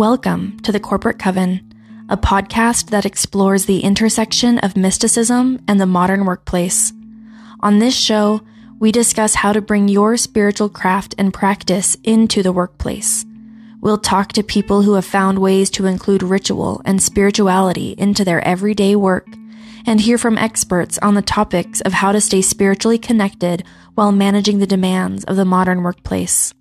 Welcome to the Corporate Coven, a podcast that explores the intersection of mysticism and the modern workplace. On this show, we discuss how to bring your spiritual craft and practice into the workplace. We'll talk to people who have found ways to include ritual and spirituality into their everyday work and hear from experts on the topics of how to stay spiritually connected while managing the demands of the modern workplace.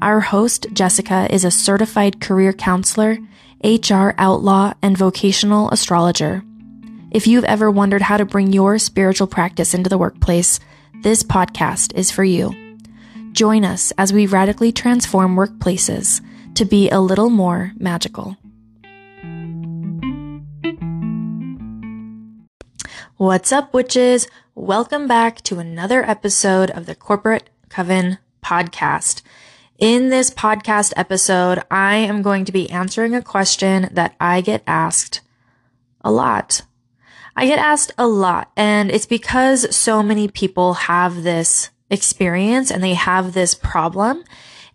Our host, Jessica, is a certified career counselor, HR outlaw, and vocational astrologer. If you've ever wondered how to bring your spiritual practice into the workplace, this podcast is for you. Join us as we radically transform workplaces to be a little more magical. What's up, witches? Welcome back to another episode of the Corporate Coven podcast. In this podcast episode, I am going to be answering a question that I get asked a lot. I get asked a lot, and it's because so many people have this experience and they have this problem.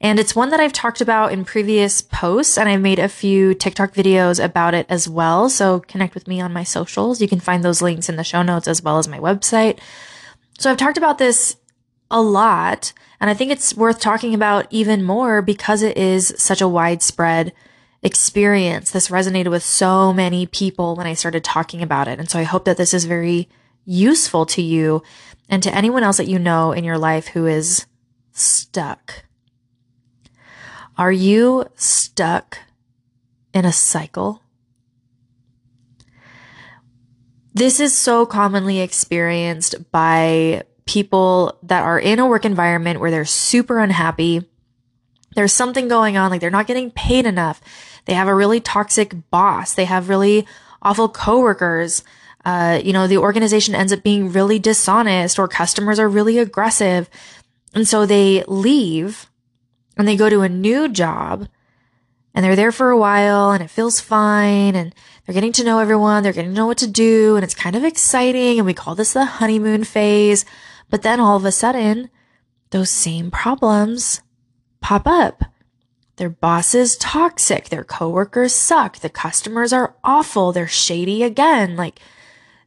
And it's one that I've talked about in previous posts, and I've made a few TikTok videos about it as well. So connect with me on my socials. You can find those links in the show notes as well as my website. So I've talked about this a lot, and I think it's worth talking about even more because it is such a widespread experience. This resonated with so many people when I started talking about it. And so I hope that this is very useful to you and to anyone else that you know in your life who is stuck are you stuck in a cycle? This is so commonly experienced by people that are in a work environment where they're super unhappy. There's something going on, like they're not getting paid enough. They have a really toxic boss. They have really awful coworkers. Uh, you know, the organization ends up being really dishonest or customers are really aggressive. And so they leave and they go to a new job and they're there for a while and it feels fine and they're getting to know everyone. They're getting to know what to do and it's kind of exciting. And we call this the honeymoon phase. But then all of a sudden, those same problems pop up. Their boss is toxic. Their coworkers suck. The customers are awful. They're shady again. Like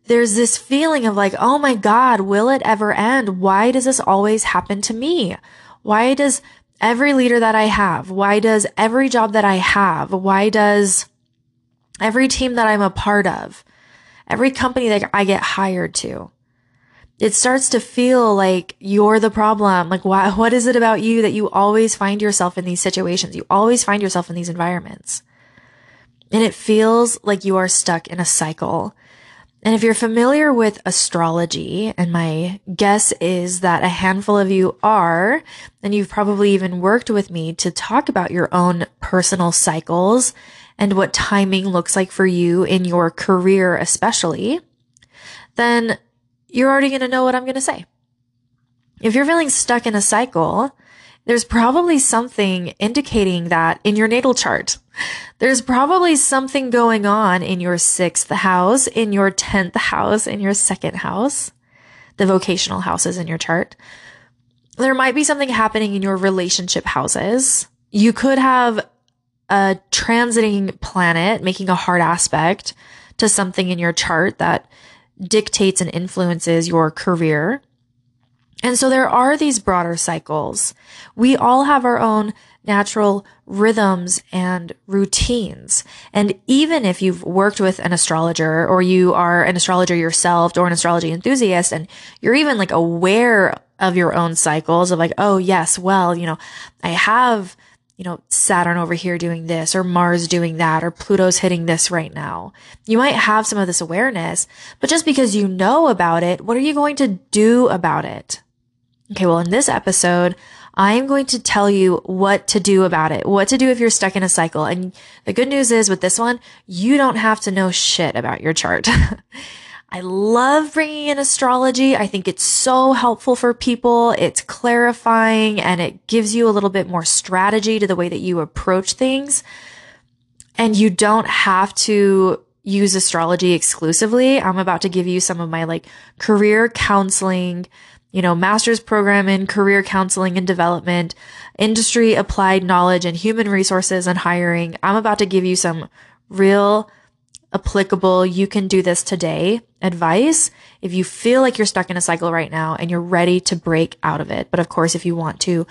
there's this feeling of like, oh my God, will it ever end? Why does this always happen to me? Why does every leader that I have? Why does every job that I have? Why does every team that I'm a part of? Every company that I get hired to? It starts to feel like you're the problem. Like, why, what is it about you that you always find yourself in these situations? You always find yourself in these environments. And it feels like you are stuck in a cycle and if you're familiar with astrology, and my guess is that a handful of you are, then you've probably even worked with me to talk about your own personal cycles and what timing looks like for you in your career, especially, then you're already going to know what I'm going to say. If you're feeling stuck in a cycle, there's probably something indicating that in your natal chart. There's probably something going on in your sixth house, in your 10th house, in your second house, the vocational houses in your chart. There might be something happening in your relationship houses. You could have a transiting planet making a hard aspect to something in your chart that dictates and influences your career. And so there are these broader cycles. We all have our own natural rhythms and routines. And even if you've worked with an astrologer or you are an astrologer yourself or an astrology enthusiast and you're even like aware of your own cycles of like, oh yes, well, you know, I have, you know, Saturn over here doing this or Mars doing that or Pluto's hitting this right now. You might have some of this awareness, but just because you know about it, what are you going to do about it? Okay, well, in this episode, I am going to tell you what to do about it, what to do if you're stuck in a cycle. And the good news is with this one, you don't have to know shit about your chart. I love bringing in astrology. I think it's so helpful for people. It's clarifying and it gives you a little bit more strategy to the way that you approach things. And you don't have to use astrology exclusively. I'm about to give you some of my like career counseling you know, master's program in career counseling and development, industry applied knowledge and human resources and hiring. I'm about to give you some real applicable, you can do this today advice if you feel like you're stuck in a cycle right now and you're ready to break out of it. But of course, if you want to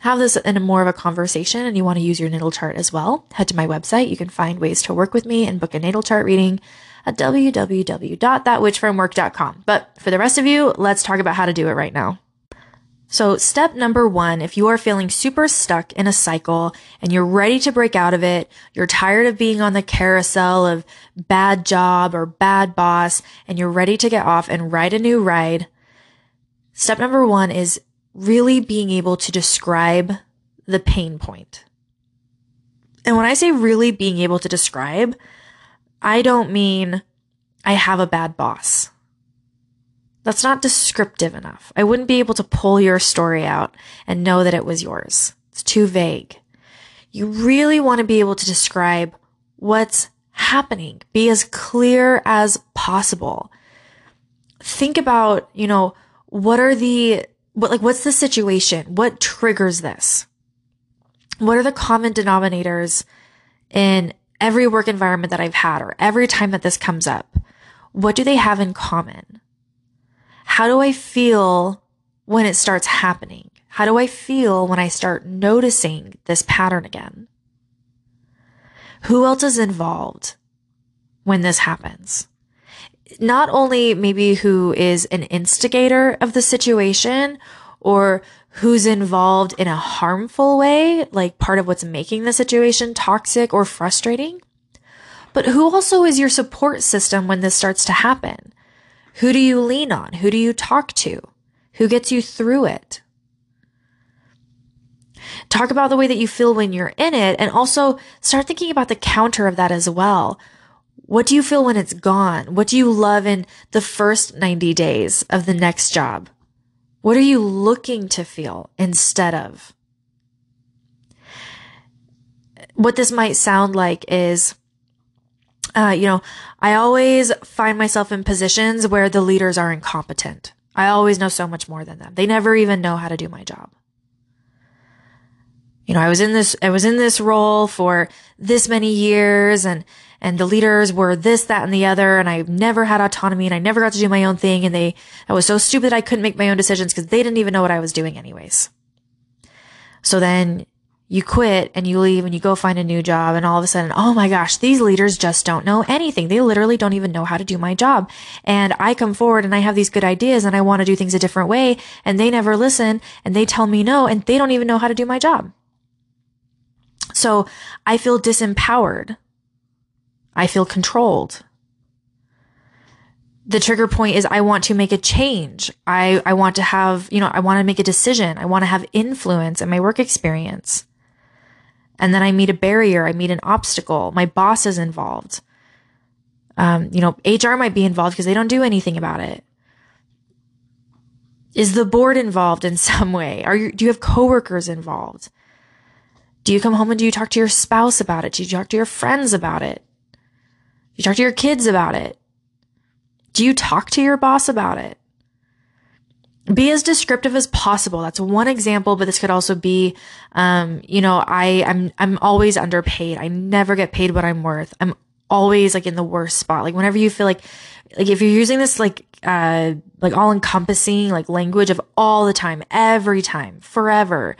have this in a more of a conversation and you want to use your natal chart as well, head to my website. You can find ways to work with me and book a natal chart reading at www.thatwitchfromwork.com. But for the rest of you, let's talk about how to do it right now. So step number one, if you are feeling super stuck in a cycle and you're ready to break out of it, you're tired of being on the carousel of bad job or bad boss, and you're ready to get off and ride a new ride. Step number one is really being able to describe the pain point. And when I say really being able to describe, I don't mean I have a bad boss. That's not descriptive enough. I wouldn't be able to pull your story out and know that it was yours. It's too vague. You really want to be able to describe what's happening. Be as clear as possible. Think about, you know, what are the, what, like, what's the situation? What triggers this? What are the common denominators in every work environment that I've had or every time that this comes up? What do they have in common? How do I feel when it starts happening? How do I feel when I start noticing this pattern again? Who else is involved when this happens? Not only maybe who is an instigator of the situation or who's involved in a harmful way, like part of what's making the situation toxic or frustrating, but who also is your support system when this starts to happen? Who do you lean on? Who do you talk to? Who gets you through it? Talk about the way that you feel when you're in it and also start thinking about the counter of that as well. What do you feel when it's gone? What do you love in the first 90 days of the next job? What are you looking to feel instead of? What this might sound like is uh, you know, I always find myself in positions where the leaders are incompetent. I always know so much more than them. They never even know how to do my job. You know, I was in this, I was in this role for this many years and, and the leaders were this, that, and the other. And I never had autonomy and I never got to do my own thing. And they, I was so stupid I couldn't make my own decisions because they didn't even know what I was doing anyways. So then you quit and you leave and you go find a new job and all of a sudden, oh my gosh, these leaders just don't know anything. They literally don't even know how to do my job. And I come forward and I have these good ideas and I want to do things a different way and they never listen and they tell me no and they don't even know how to do my job. So I feel disempowered. I feel controlled. The trigger point is I want to make a change. I, I want to have, you know, I want to make a decision. I want to have influence in my work experience. And then I meet a barrier, I meet an obstacle, my boss is involved. Um, you know, HR might be involved because they don't do anything about it. Is the board involved in some way? Are you, do you have coworkers involved? Do you come home and do you talk to your spouse about it? Do you talk to your friends about it? Do you talk to your kids about it? Do you talk to your boss about it? Be as descriptive as possible. That's one example, but this could also be, um, you know, I, I'm, I'm always underpaid. I never get paid what I'm worth. I'm always like in the worst spot. Like whenever you feel like, like if you're using this like, uh, like all encompassing like language of all the time, every time, forever,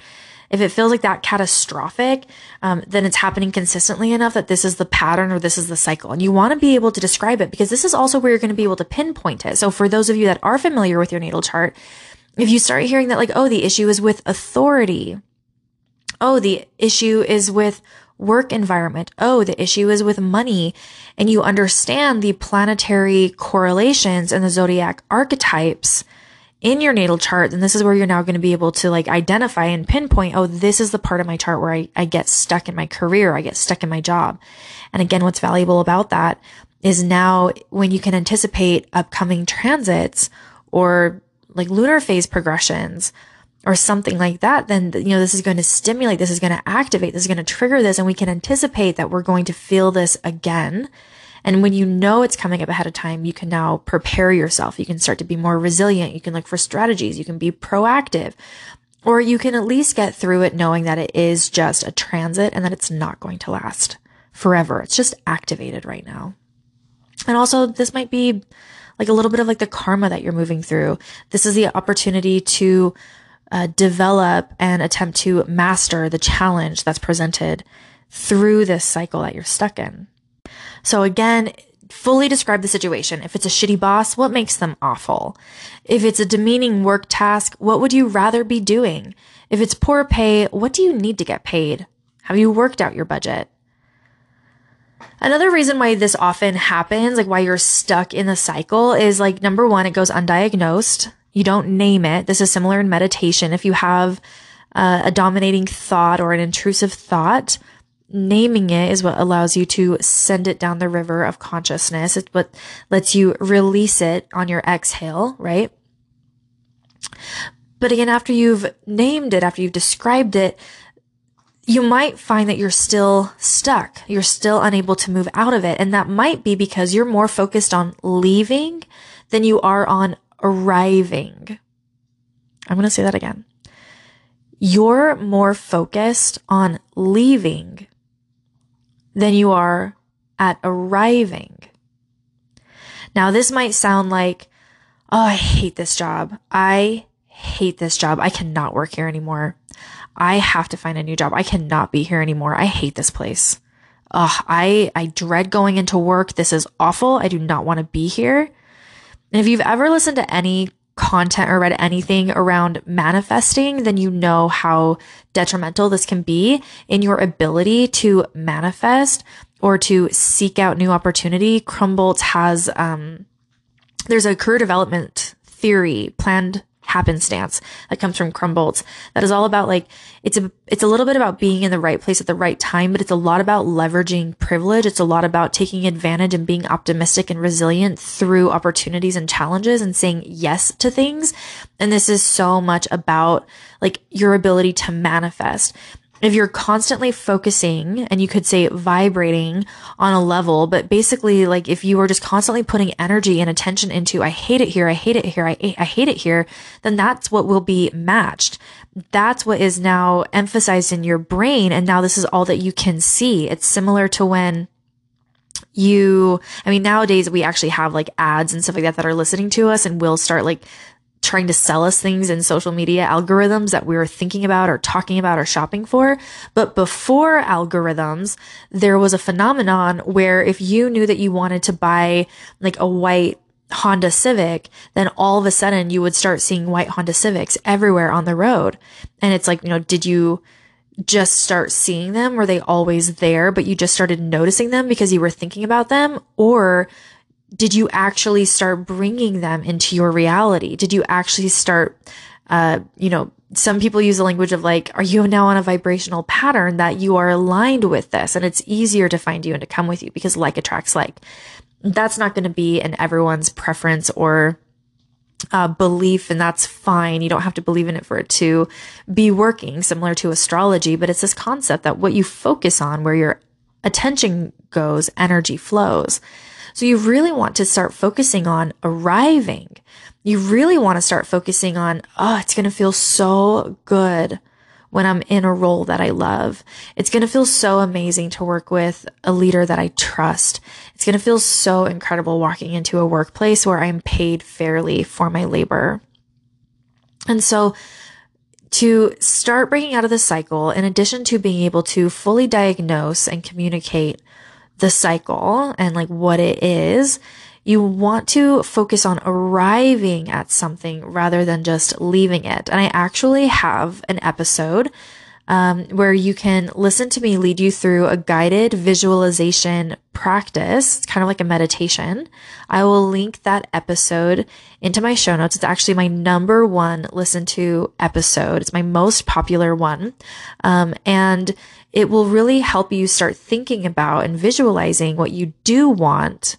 if it feels like that catastrophic, um, then it's happening consistently enough that this is the pattern or this is the cycle. And you want to be able to describe it because this is also where you're going to be able to pinpoint it. So for those of you that are familiar with your natal chart, if you start hearing that like, oh, the issue is with authority. Oh, the issue is with work environment. Oh, the issue is with money. And you understand the planetary correlations and the zodiac archetypes in your natal chart, then this is where you're now going to be able to like identify and pinpoint, oh, this is the part of my chart where I, I get stuck in my career. I get stuck in my job. And again, what's valuable about that is now when you can anticipate upcoming transits or like lunar phase progressions or something like that, then, you know, this is going to stimulate, this is going to activate, this is going to trigger this, and we can anticipate that we're going to feel this again And when you know it's coming up ahead of time, you can now prepare yourself. You can start to be more resilient. You can look for strategies. You can be proactive. Or you can at least get through it knowing that it is just a transit and that it's not going to last forever. It's just activated right now. And also, this might be like a little bit of like the karma that you're moving through. This is the opportunity to uh, develop and attempt to master the challenge that's presented through this cycle that you're stuck in. So again, fully describe the situation. If it's a shitty boss, what makes them awful? If it's a demeaning work task, what would you rather be doing? If it's poor pay, what do you need to get paid? Have you worked out your budget? Another reason why this often happens, like why you're stuck in the cycle is like number one, it goes undiagnosed. You don't name it. This is similar in meditation. If you have uh, a dominating thought or an intrusive thought, naming it is what allows you to send it down the river of consciousness. It's what lets you release it on your exhale, right? But again, after you've named it, after you've described it, you might find that you're still stuck. You're still unable to move out of it. And that might be because you're more focused on leaving than you are on arriving. I'm going to say that again. You're more focused on leaving than you are at arriving. Now, this might sound like, oh, I hate this job. I hate this job. I cannot work here anymore. I have to find a new job. I cannot be here anymore. I hate this place. Ugh, I, I dread going into work. This is awful. I do not want to be here. And if you've ever listened to any content or read anything around manifesting, then you know how detrimental this can be in your ability to manifest or to seek out new opportunity. Krumboltz has, um, there's a career development theory, planned happenstance that comes from Krumboltz that is all about like it's a it's a little bit about being in the right place at the right time but it's a lot about leveraging privilege. It's a lot about taking advantage and being optimistic and resilient through opportunities and challenges and saying yes to things. And this is so much about like your ability to manifest if you're constantly focusing and you could say vibrating on a level, but basically like if you were just constantly putting energy and attention into, I hate it here, I hate it here, I, I hate it here, then that's what will be matched. That's what is now emphasized in your brain. And now this is all that you can see. It's similar to when you, I mean, nowadays we actually have like ads and stuff like that that are listening to us and we'll start like trying to sell us things in social media algorithms that we were thinking about or talking about or shopping for. But before algorithms, there was a phenomenon where if you knew that you wanted to buy like a white Honda Civic, then all of a sudden you would start seeing white Honda Civics everywhere on the road. And it's like, you know, did you just start seeing them? Were they always there, but you just started noticing them because you were thinking about them? Or did you actually start bringing them into your reality? Did you actually start, uh, you know, some people use the language of like, are you now on a vibrational pattern that you are aligned with this? And it's easier to find you and to come with you because like attracts like. That's not going to be in everyone's preference or uh, belief, and that's fine. You don't have to believe in it for it to be working, similar to astrology, but it's this concept that what you focus on, where your attention goes, energy flows. So you really want to start focusing on arriving. You really want to start focusing on, oh, it's going to feel so good when I'm in a role that I love. It's going to feel so amazing to work with a leader that I trust. It's going to feel so incredible walking into a workplace where I'm paid fairly for my labor. And so to start breaking out of the cycle, in addition to being able to fully diagnose and communicate the cycle and like what it is, you want to focus on arriving at something rather than just leaving it. And I actually have an episode um, where you can listen to me lead you through a guided visualization practice. It's kind of like a meditation. I will link that episode into my show notes. It's actually my number one listen to episode. It's my most popular one. Um, and it will really help you start thinking about and visualizing what you do want.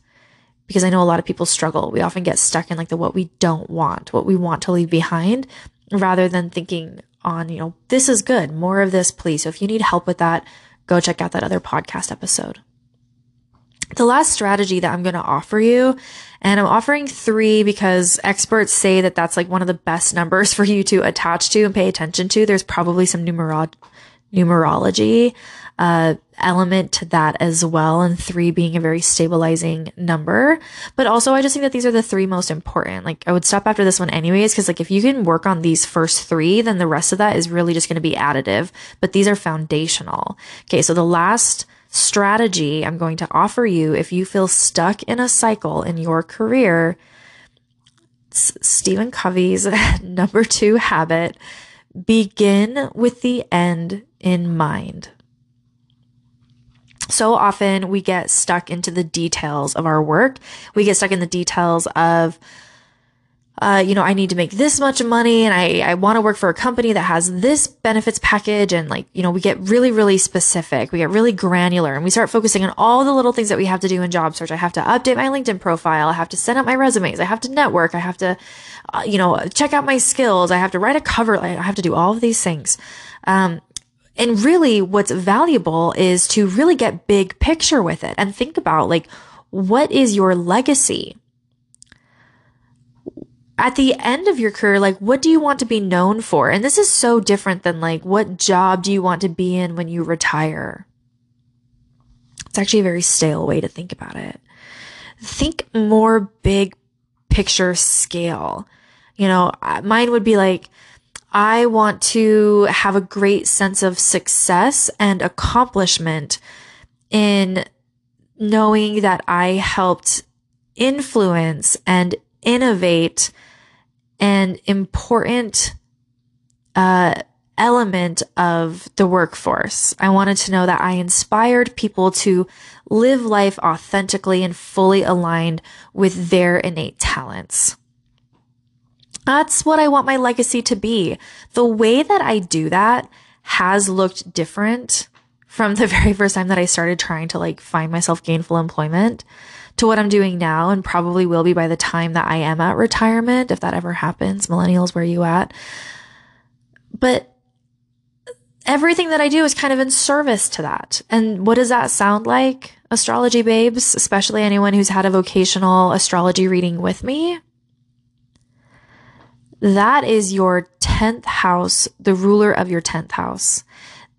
Because I know a lot of people struggle. We often get stuck in like the what we don't want, what we want to leave behind, rather than thinking on, you know, this is good, more of this, please. So if you need help with that, go check out that other podcast episode. The last strategy that I'm going to offer you, and I'm offering three because experts say that that's like one of the best numbers for you to attach to and pay attention to. There's probably some numero- numerology uh, element to that as well. And three being a very stabilizing number. But also, I just think that these are the three most important. Like, I would stop after this one anyways, because like if you can work on these first three, then the rest of that is really just going to be additive. But these are foundational. Okay. So the last strategy I'm going to offer you if you feel stuck in a cycle in your career, Stephen Covey's number two habit begin with the end in mind. So often we get stuck into the details of our work. We get stuck in the details of, uh, you know, I need to make this much money and I, I want to work for a company that has this benefits package. And like, you know, we get really, really specific. We get really granular and we start focusing on all the little things that we have to do in job search. I have to update my LinkedIn profile. I have to send out my resumes. I have to network. I have to, uh, you know, check out my skills. I have to write a cover. I have to do all of these things. Um, and really what's valuable is to really get big picture with it and think about like, what is your legacy? At the end of your career, like, what do you want to be known for? And this is so different than like, what job do you want to be in when you retire? It's actually a very stale way to think about it. Think more big picture scale. You know, uh, mine would be like, I want to have a great sense of success and accomplishment in knowing that I helped influence and innovate an important uh, element of the workforce. I wanted to know that I inspired people to live life authentically and fully aligned with their innate talents. That's what I want my legacy to be. The way that I do that has looked different from the very first time that I started trying to like find myself gainful employment to what I'm doing now and probably will be by the time that I am at retirement, if that ever happens. Millennials, where are you at? But everything that I do is kind of in service to that. And what does that sound like? Astrology babes, especially anyone who's had a vocational astrology reading with me, that is your 10th house, the ruler of your 10th house.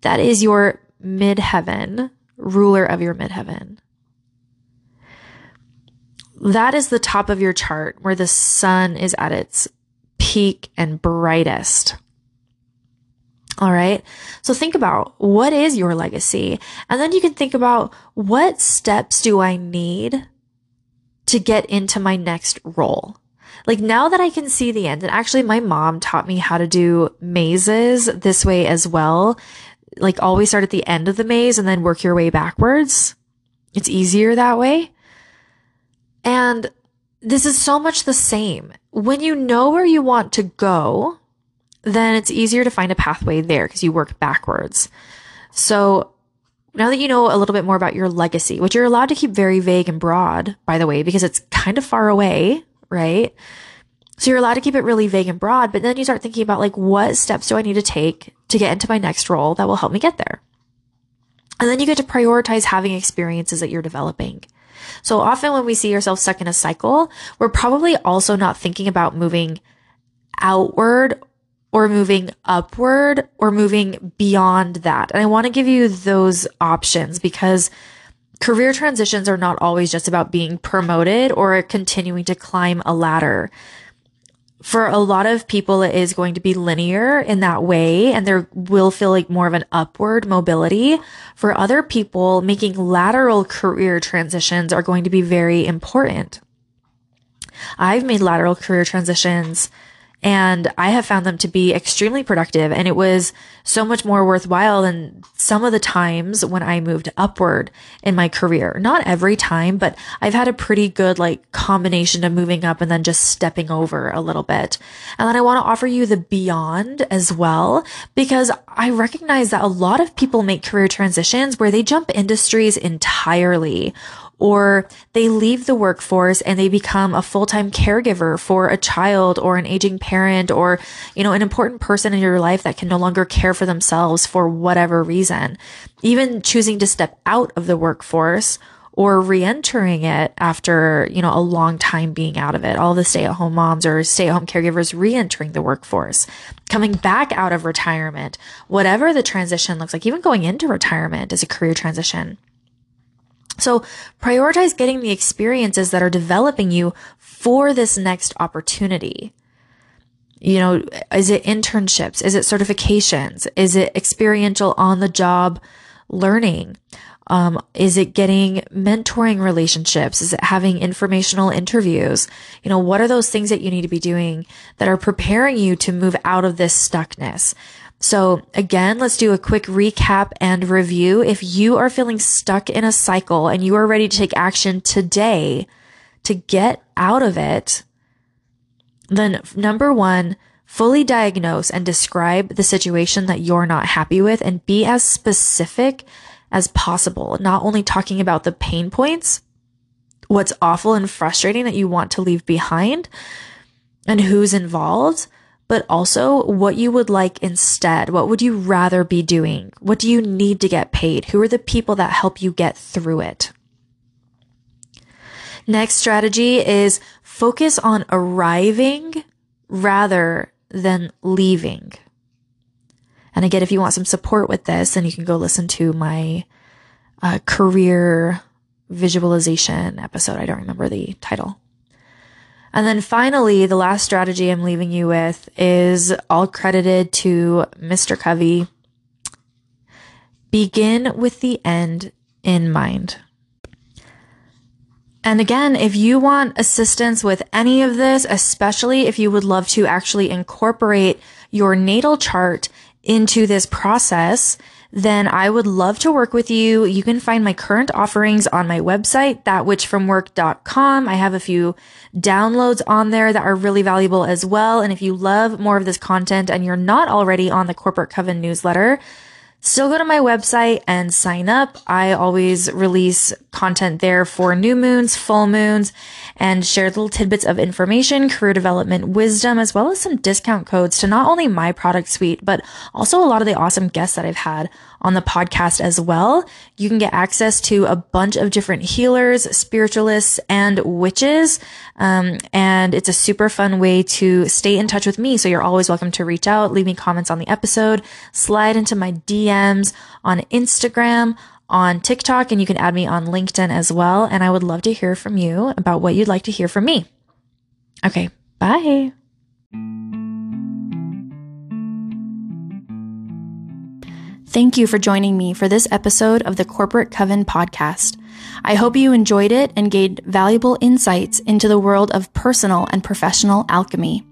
That is your midheaven, ruler of your midheaven. That is the top of your chart where the sun is at its peak and brightest. All right. So think about what is your legacy? And then you can think about what steps do I need to get into my next role? like now that I can see the end, and actually my mom taught me how to do mazes this way as well. Like always start at the end of the maze and then work your way backwards. It's easier that way. And this is so much the same. When you know where you want to go, then it's easier to find a pathway there because you work backwards. So now that you know a little bit more about your legacy, which you're allowed to keep very vague and broad, by the way, because it's kind of far away, right? So you're allowed to keep it really vague and broad, but then you start thinking about like, what steps do I need to take to get into my next role that will help me get there? And then you get to prioritize having experiences that you're developing. So often when we see ourselves stuck in a cycle, we're probably also not thinking about moving outward or moving upward or moving beyond that. And I want to give you those options because Career transitions are not always just about being promoted or continuing to climb a ladder. For a lot of people, it is going to be linear in that way, and there will feel like more of an upward mobility. For other people, making lateral career transitions are going to be very important. I've made lateral career transitions and I have found them to be extremely productive. And it was so much more worthwhile than some of the times when I moved upward in my career. Not every time, but I've had a pretty good like combination of moving up and then just stepping over a little bit. And then I want to offer you the beyond as well, because I recognize that a lot of people make career transitions where they jump industries entirely or they leave the workforce and they become a full-time caregiver for a child or an aging parent or, you know, an important person in your life that can no longer care for themselves for whatever reason. Even choosing to step out of the workforce or re-entering it after, you know, a long time being out of it. All the stay-at-home moms or stay-at-home caregivers re-entering the workforce, coming back out of retirement, whatever the transition looks like, even going into retirement is a career transition. So prioritize getting the experiences that are developing you for this next opportunity. You know, is it internships? Is it certifications? Is it experiential on the job learning? Um, is it getting mentoring relationships? Is it having informational interviews? You know, what are those things that you need to be doing that are preparing you to move out of this stuckness? So again, let's do a quick recap and review. If you are feeling stuck in a cycle and you are ready to take action today to get out of it, then number one, fully diagnose and describe the situation that you're not happy with and be as specific as possible, not only talking about the pain points, what's awful and frustrating that you want to leave behind and who's involved, but also what you would like instead. What would you rather be doing? What do you need to get paid? Who are the people that help you get through it? Next strategy is focus on arriving rather than leaving. And again, if you want some support with this, then you can go listen to my uh, career visualization episode. I don't remember the title. And then finally, the last strategy I'm leaving you with is all credited to Mr. Covey. Begin with the end in mind. And again, if you want assistance with any of this, especially if you would love to actually incorporate your natal chart into this process, then I would love to work with you. You can find my current offerings on my website, thatwitchfromwork.com. I have a few downloads on there that are really valuable as well. And if you love more of this content and you're not already on the Corporate Coven newsletter, Still go to my website and sign up. I always release content there for new moons, full moons, and share little tidbits of information, career development, wisdom, as well as some discount codes to not only my product suite, but also a lot of the awesome guests that I've had on the podcast as well. You can get access to a bunch of different healers, spiritualists, and witches. Um, and it's a super fun way to stay in touch with me. So you're always welcome to reach out, leave me comments on the episode, slide into my DMs on Instagram, on TikTok, and you can add me on LinkedIn as well. And I would love to hear from you about what you'd like to hear from me. Okay, bye. Thank you for joining me for this episode of the Corporate Coven podcast. I hope you enjoyed it and gained valuable insights into the world of personal and professional alchemy.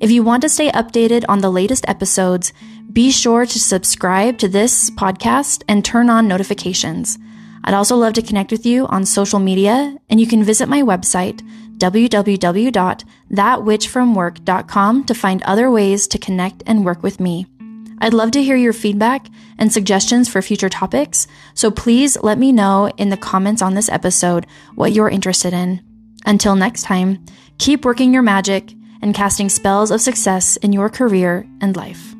If you want to stay updated on the latest episodes, be sure to subscribe to this podcast and turn on notifications. I'd also love to connect with you on social media, and you can visit my website, www.thatwitchfromwork.com, to find other ways to connect and work with me. I'd love to hear your feedback and suggestions for future topics, so please let me know in the comments on this episode what you're interested in. Until next time, keep working your magic and casting spells of success in your career and life.